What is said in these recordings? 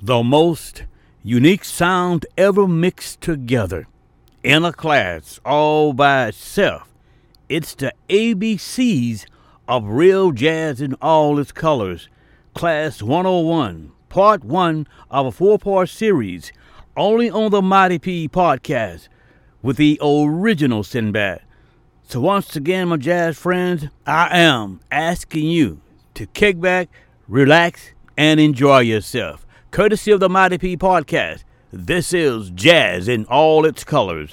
the most unique sound ever mixed together in a class all by itself. It's the ABCs of real jazz in all its colors. Class 101, part one of a four part series, only on the Mighty P podcast with the original Sinbad. So, once again, my jazz friends, I am asking you to kick back, relax, and enjoy yourself. Courtesy of the Mighty P podcast, this is Jazz in all its colors.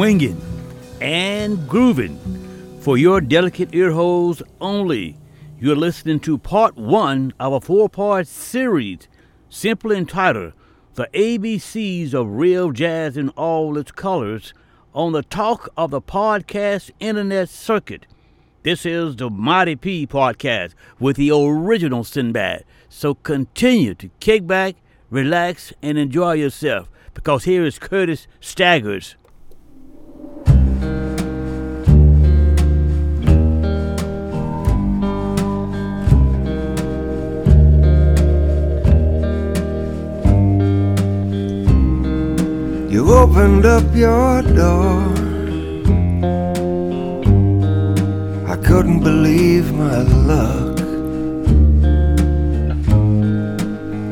Swinging and grooving for your delicate ear holes only. You're listening to part one of a four part series simply entitled The ABCs of Real Jazz in All Its Colors on the Talk of the Podcast Internet Circuit. This is the Mighty P podcast with the original Sinbad. So continue to kick back, relax, and enjoy yourself because here is Curtis Stigers. You opened up your door. I couldn't believe my luck.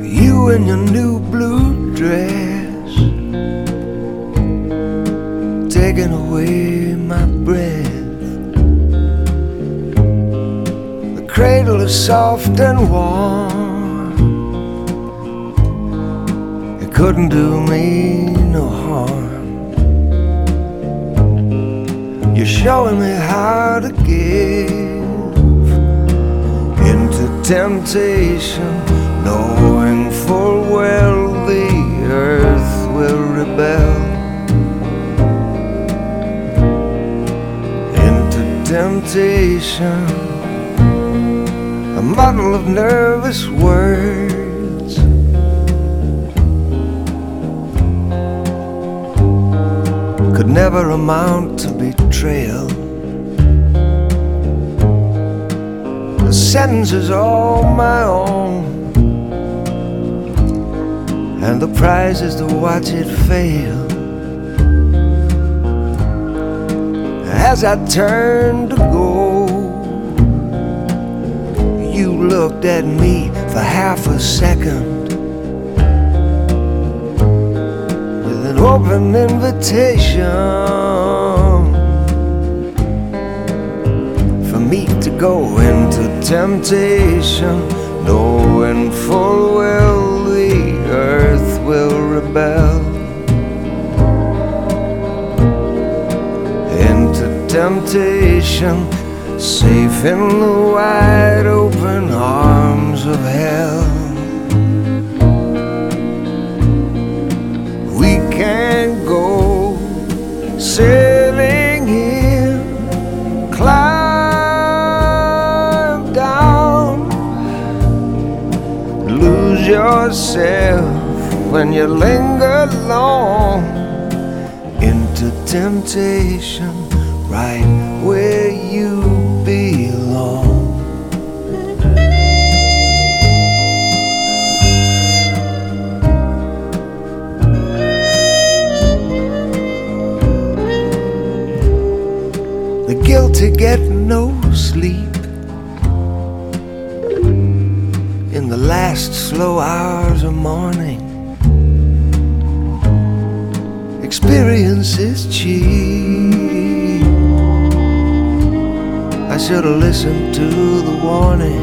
You in your new blue dress, taking away my breath. The cradle is soft and warm. It couldn't do me no harm. You're showing me how to give into temptation, knowing full well the earth will rebel. Into temptation, a muddle of nervous words. Never amount to betrayal. The sentence is all my own, and the prize is to watch it fail. As I turned to go, you looked at me for half a second open invitation for me to go into temptation, knowing full well the earth will rebel. Into temptation, safe in the wide open arms of hell. Can go sailing here, climb down, lose yourself when you linger long into temptation, right where you Guilty get no sleep in the last slow hours of morning. Experience is cheap. I should have listened to the warning.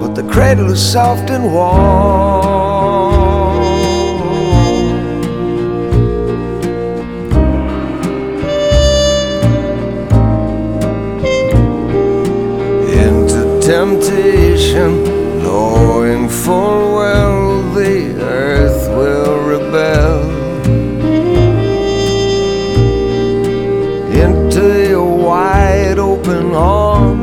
But the cradle is soft and warm. Temptation, knowing full well the earth will rebel. Into your wide open arms,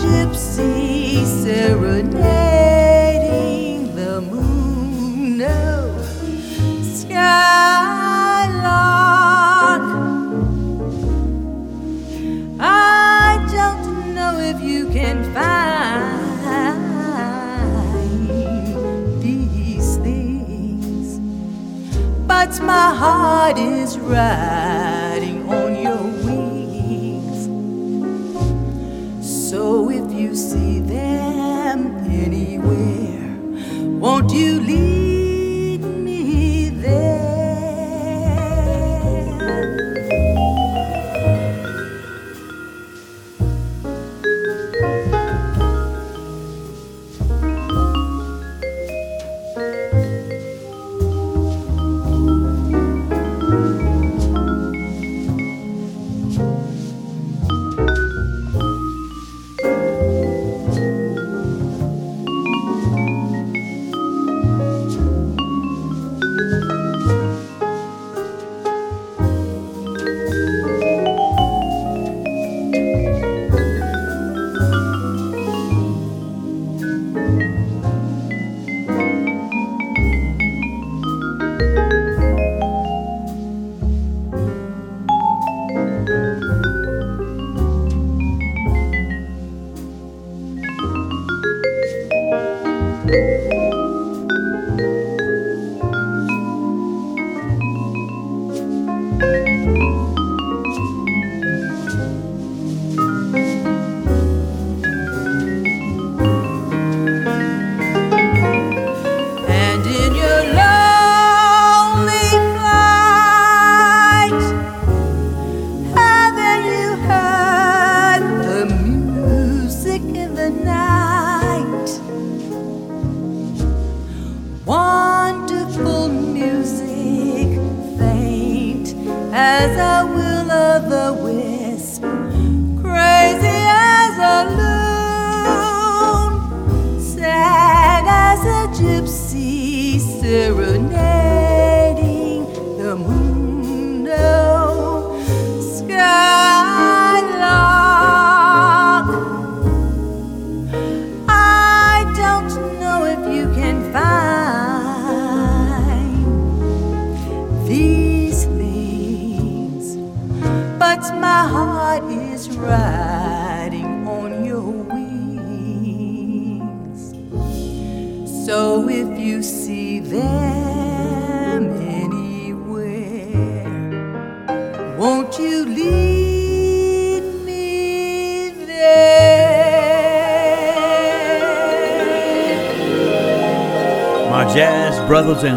gypsy serenading the moon. No skylark. I don't know if you can find these things, but my heart is riding won't you lead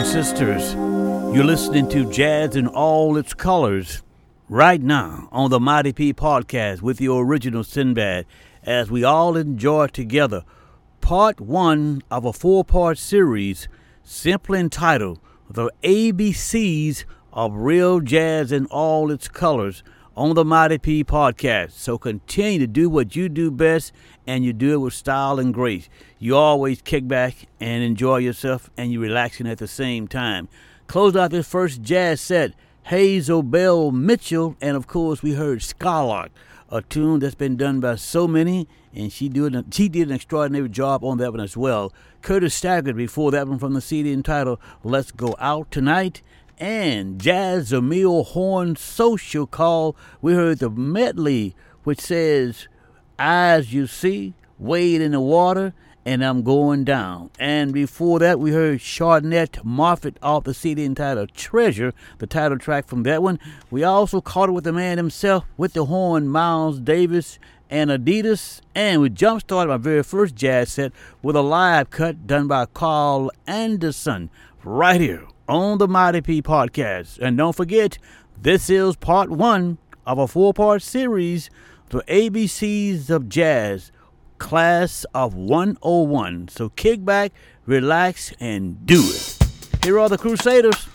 and sisters, you're listening to Jazz in all its colors right now on the Mighty P podcast with your original Sinbad as we all enjoy together part one of a four part series simply entitled The ABCs of Real Jazz in All Its Colors on the Mighty P podcast. So continue to do what you do best and you do it with style and grace. You always kick back and enjoy yourself and you're relaxing at the same time. Close out this first jazz set, Hazel Bell Mitchell, and of course we heard Skylark, a tune that's been done by so many, and she did she did an extraordinary job on that one as well. Curtis Stigers before that one from the CD entitled "Let's Go Out Tonight." And Jazzmeia Horn Social Call, we heard the medley which says, Eyes You See, Wade in the Water, and I'm Going Down. And before that, we heard Charnett Moffett off the CD entitled Treasure, the title track from that one. We also caught it with the man himself, with the horn, Miles Davis and Adidas. And we jump started my very first jazz set with a live cut done by Carl Anderson right here on the Mighty P podcast. And don't forget, this is part one of a four part series, The ABCs of Jazz, Class of 101. So kick back, relax, and do it. Here are the Crusaders.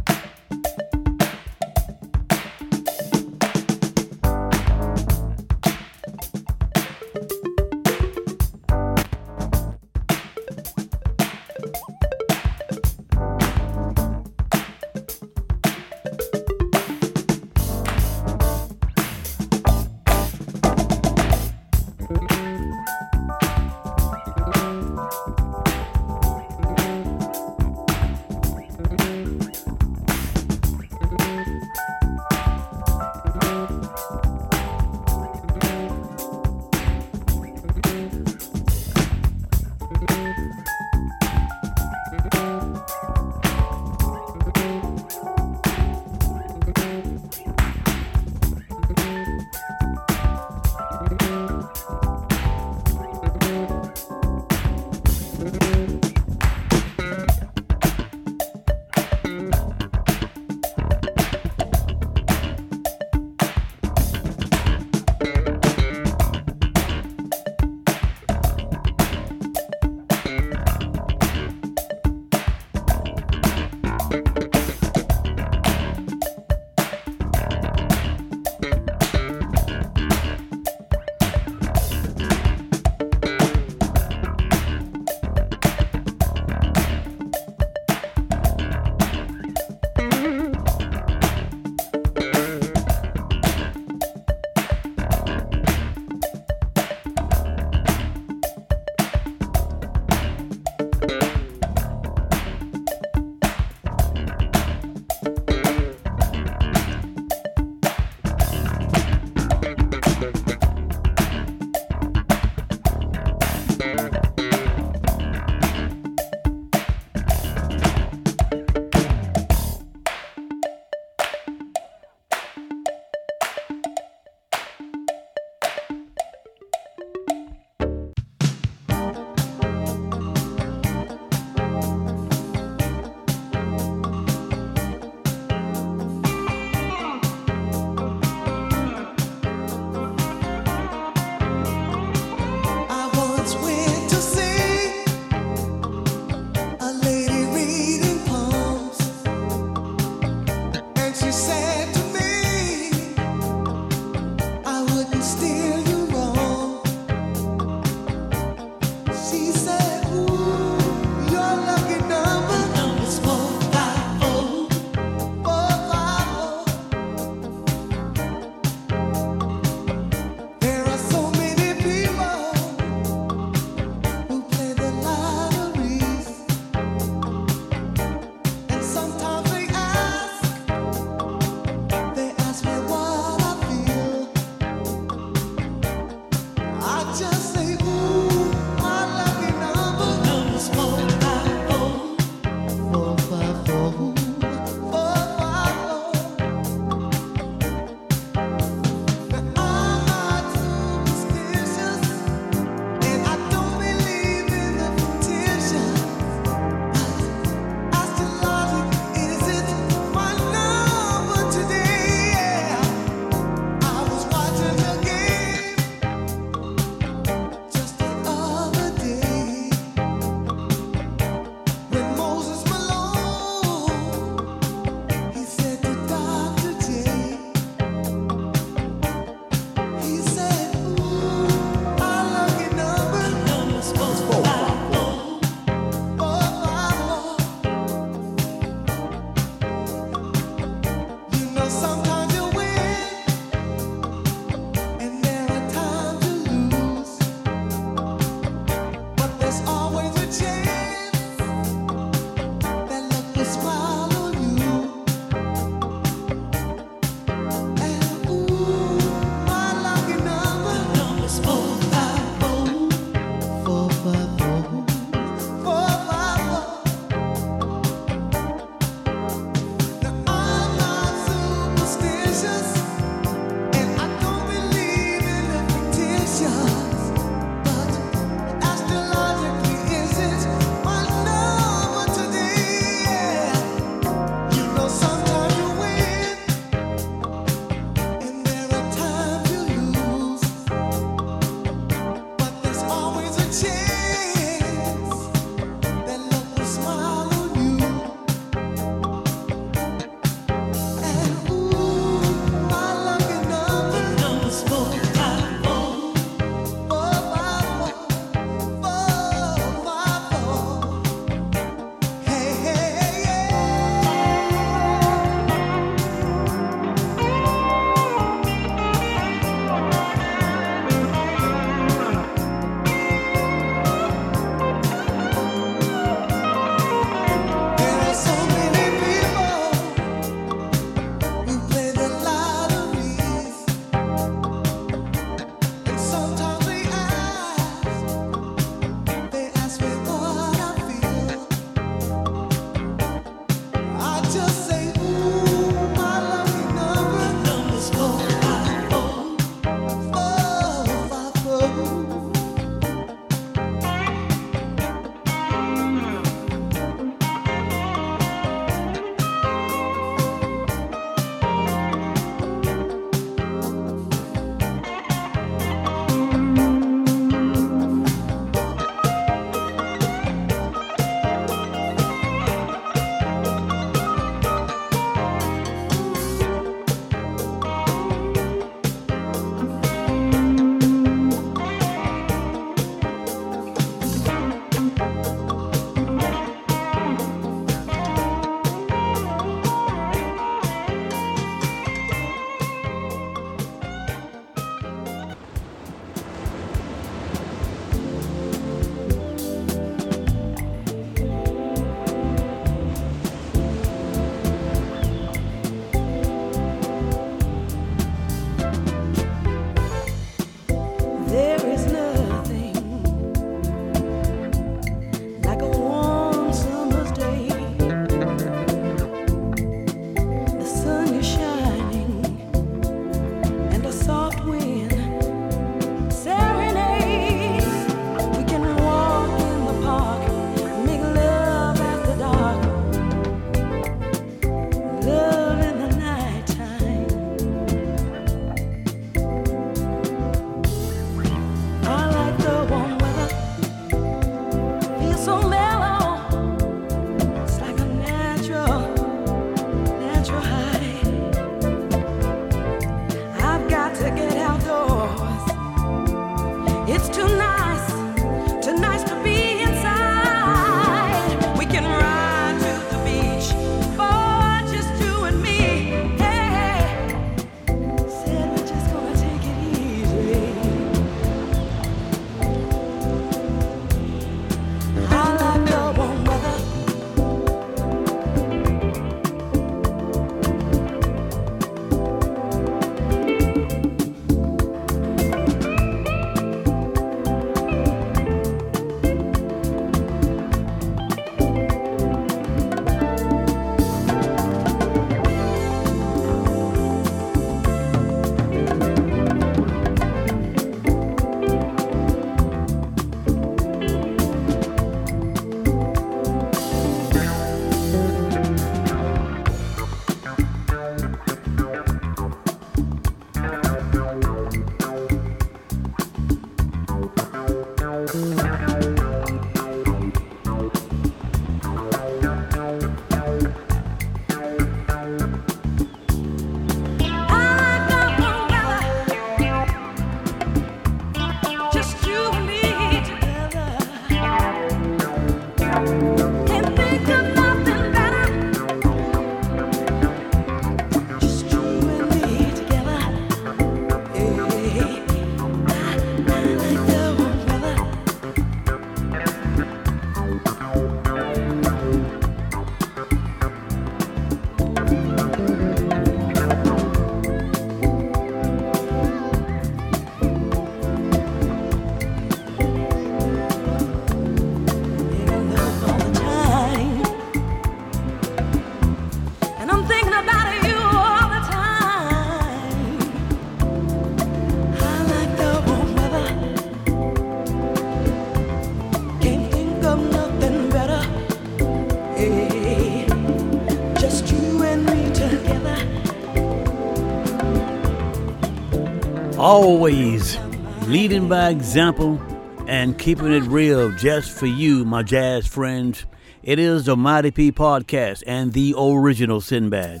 Always leading by example and keeping it real just for you, my jazz friends. It is the Mighty P Podcast and the original Sinbad.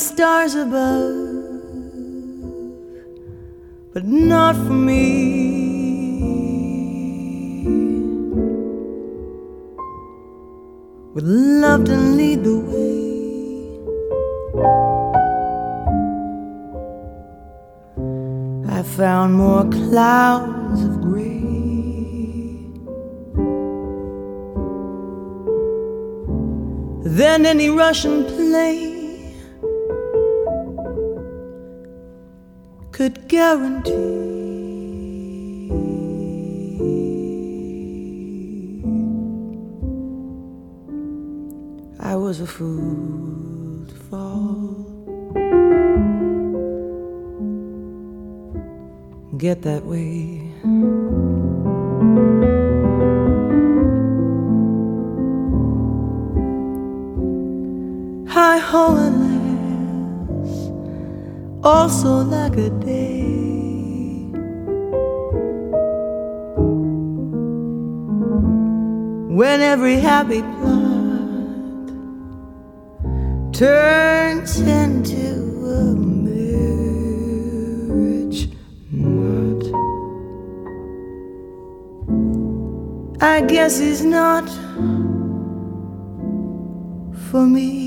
stars above, but not for me. Would love to lead the way. I found more clouds of gray than any Russian plane. Guarantee. I was a fool to fall. Get that way. High holiness, also like a day. Every happy plot turns into a marriage knot. I guess it's not for me.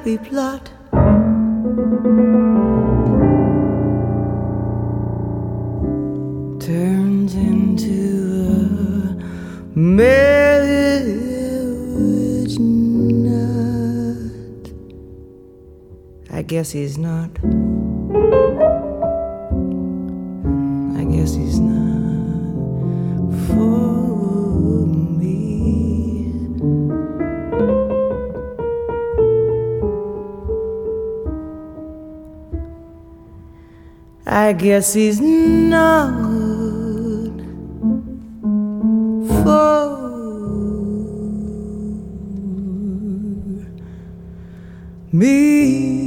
Happy plot turns into a marriage knot. I guess he's not. I guess he's not for me.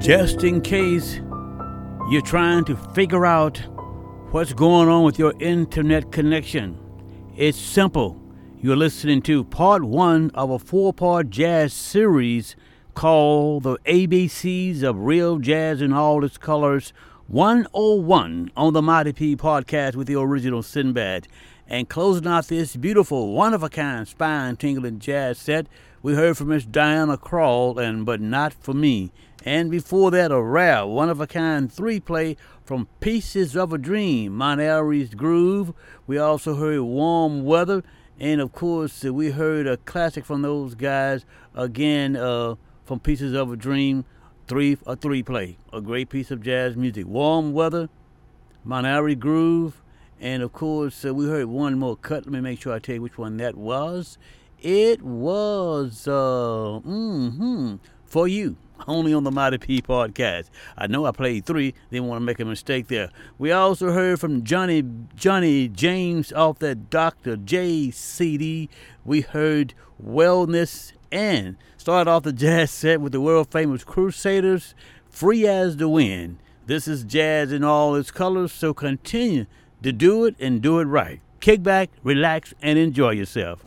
Just in case you're trying to figure out what's going on with your internet connection, it's simple. You're listening to part one of a four part jazz series called The ABCs of Real Jazz in All Its Colors 101 on the Mighty P podcast with the original Sinbad. And closing out this beautiful, one of a kind, spine tingling jazz set, we heard from Miss Diana Krall and But Not For Me. And before that, a rare, one of a kind three play from Pieces of a Dream, Mount Airy's Groove. We also heard Warm Weather. And of course, we heard a classic from those guys again uh, from Pieces of a Dream, three a three play, a great piece of jazz music. Warm Weather, Monterey Groove, and of course, uh, we heard one more cut. Let me make sure I tell you which one that was. It was uh, mm-hmm, for you. Only on the Mighty P podcast. I know I played three. Didn't want to make a mistake there. We also heard from Johnny Johnny James off that Dr. J CD. We heard Wellness and started off the jazz set with the world famous Crusaders, Free as the Wind. This is jazz in all its colors, so continue to do it and do it right. Kick back, relax, and enjoy yourself.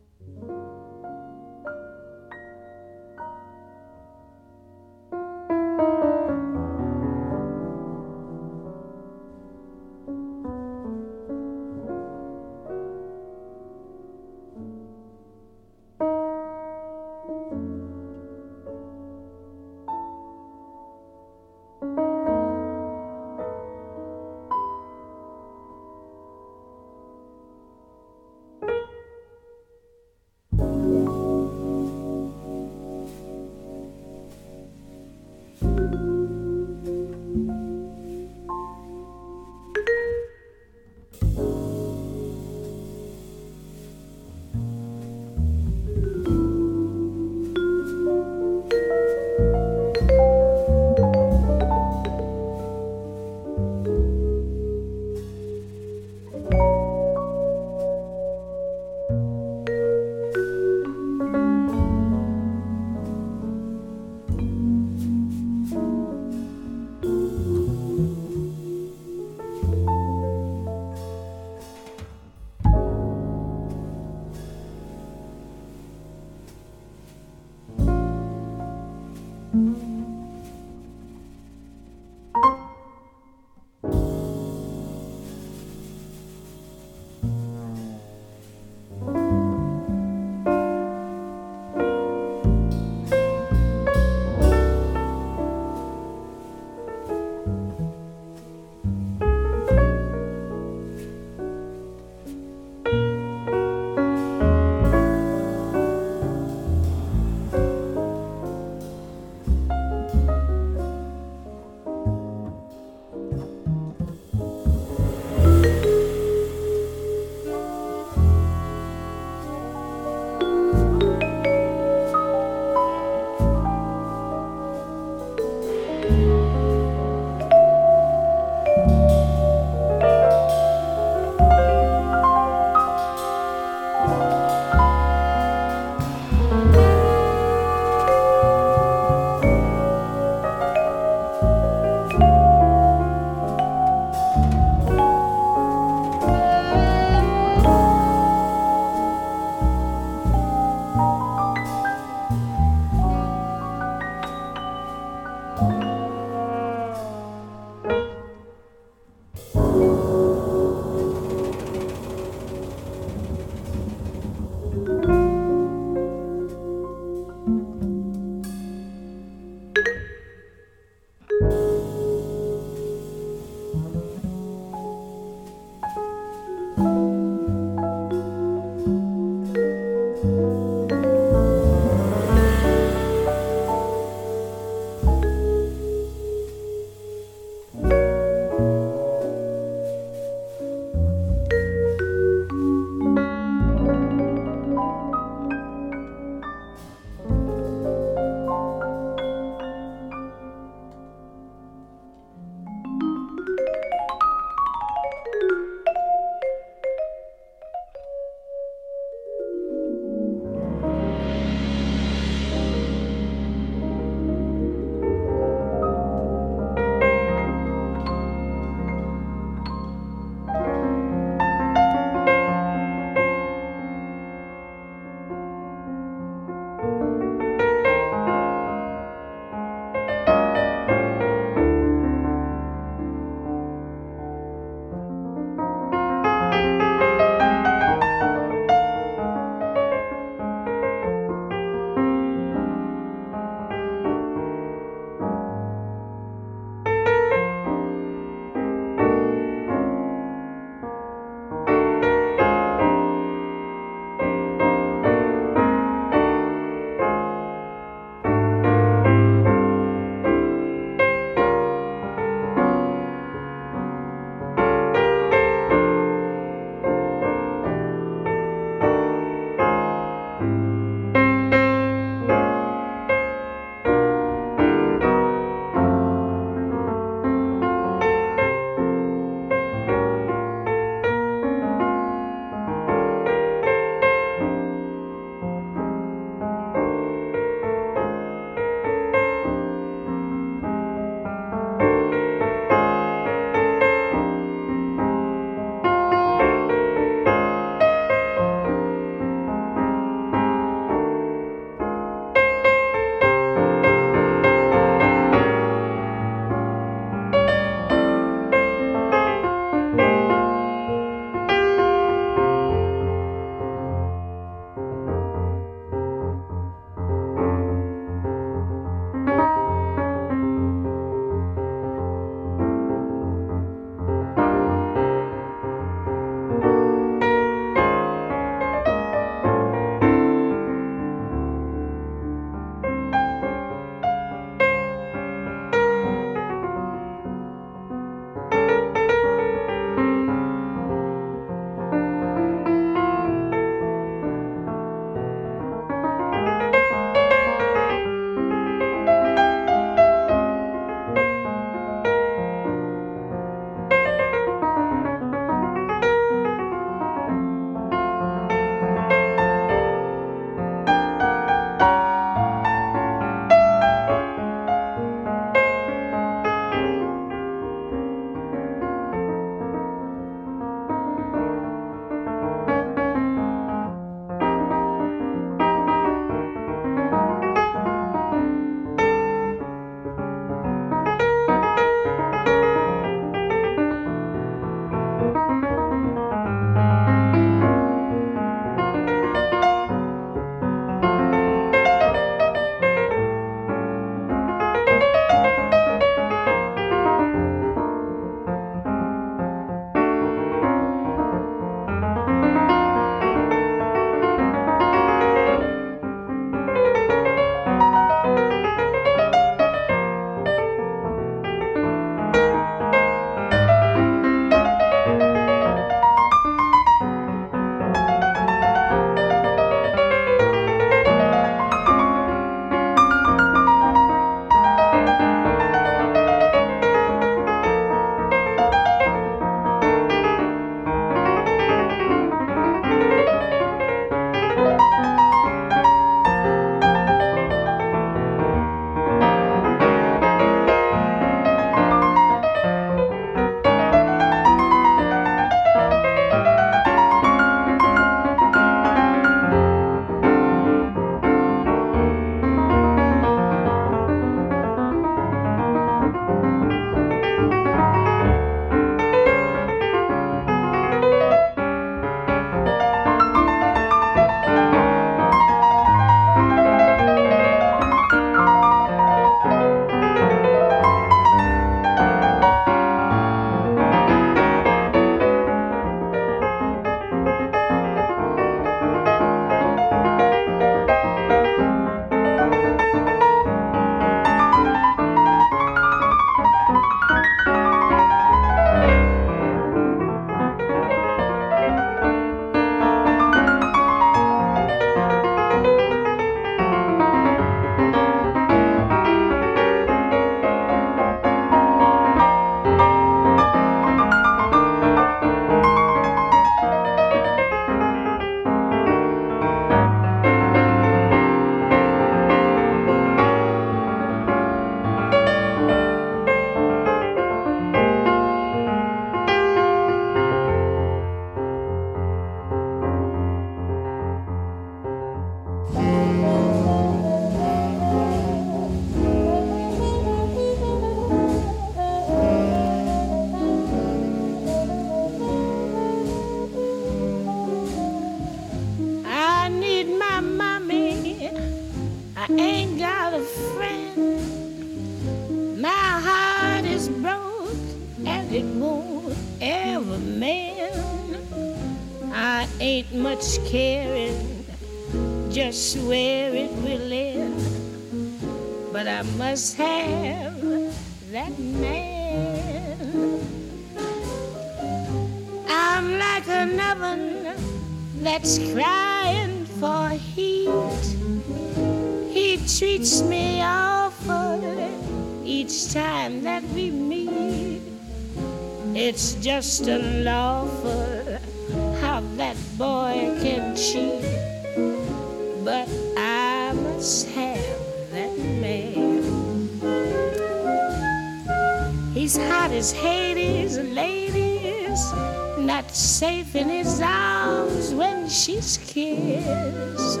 Ladies, not safe in his arms when she's kissed.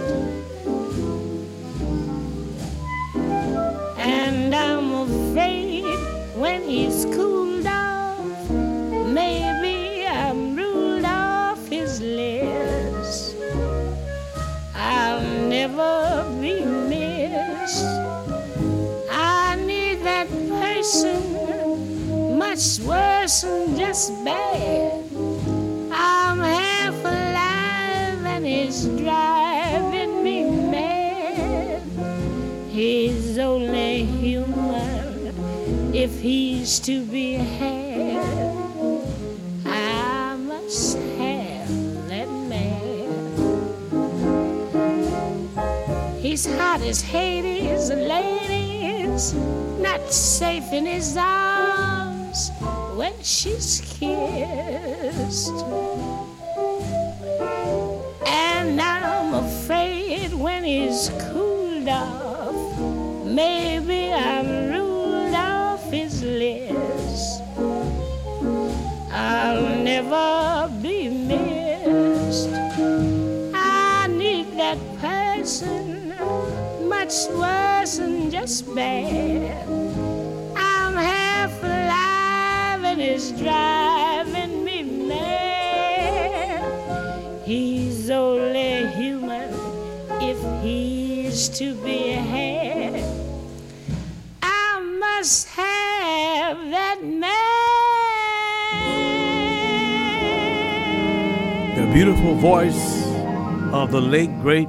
And I'm afraid when he's cooled than just bad. I'm half alive and it's driving me mad. He's only human if he's to be had. I must have that man. He's hot as Hades, ladies, not safe in his arms when she's kissed. And I'm afraid when he's cooled off, maybe I'm ruled off his list. I'll never be missed. I need that person much worse than just bad. It's driving me mad. He's only human if he's to be had. I must have that man. The beautiful voice of the late great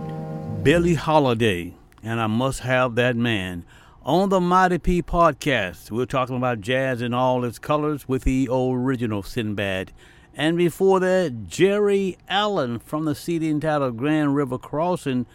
Billie Holiday, and I must have that man. On the Mighty P podcast, we're talking about jazz in all its colors with the original Sinbad. And before that, Geri Allen from the CD entitled Grand River Crossing,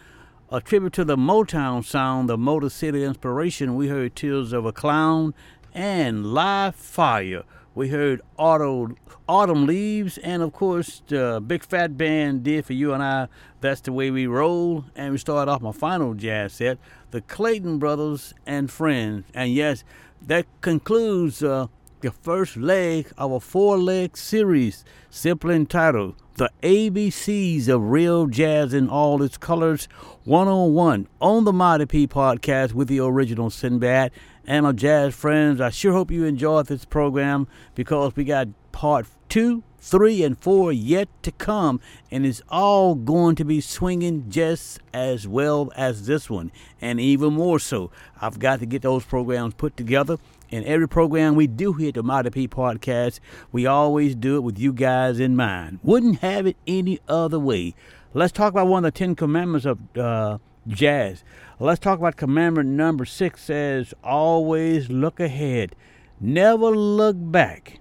a tribute to the Motown sound, the Motor City inspiration. We heard Tears of a Clown and Live Fire. We heard Auto, Autumn Leaves, and of course, the Big Phat Band did for you and I. That's the way we roll. And we start off my final jazz set, the Clayton Brothers and Friends. And yes, that concludes uh, the first leg of a four leg series, simply entitled The ABCs of Real Jazz in All Its Colors, one on one on the Mighty P podcast with the original Sinbad and our jazz friends. I sure hope you enjoyed this program because we got part two, three, and four yet to come, and it's all going to be swinging just as well as this one, and even more so. I've got to get those programs put together. And every program we do here at the Mighty P Podcast, we always do it with you guys in mind. Wouldn't have it any other way. Let's talk about one of the Ten Commandments of uh, jazz. Let's talk about commandment number six says, always look ahead. Never look back.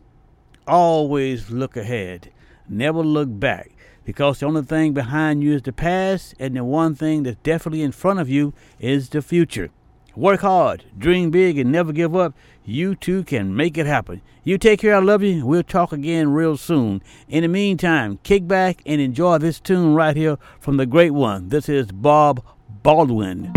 Always look ahead. Never look back. Because the only thing behind you is the past, and the one thing that's definitely in front of you is the future. Work hard, dream big, and never give up. You too can make it happen. You take care. I love you. We'll talk again real soon. In the meantime, kick back and enjoy this tune right here from the great one. This is Bob Baldwin.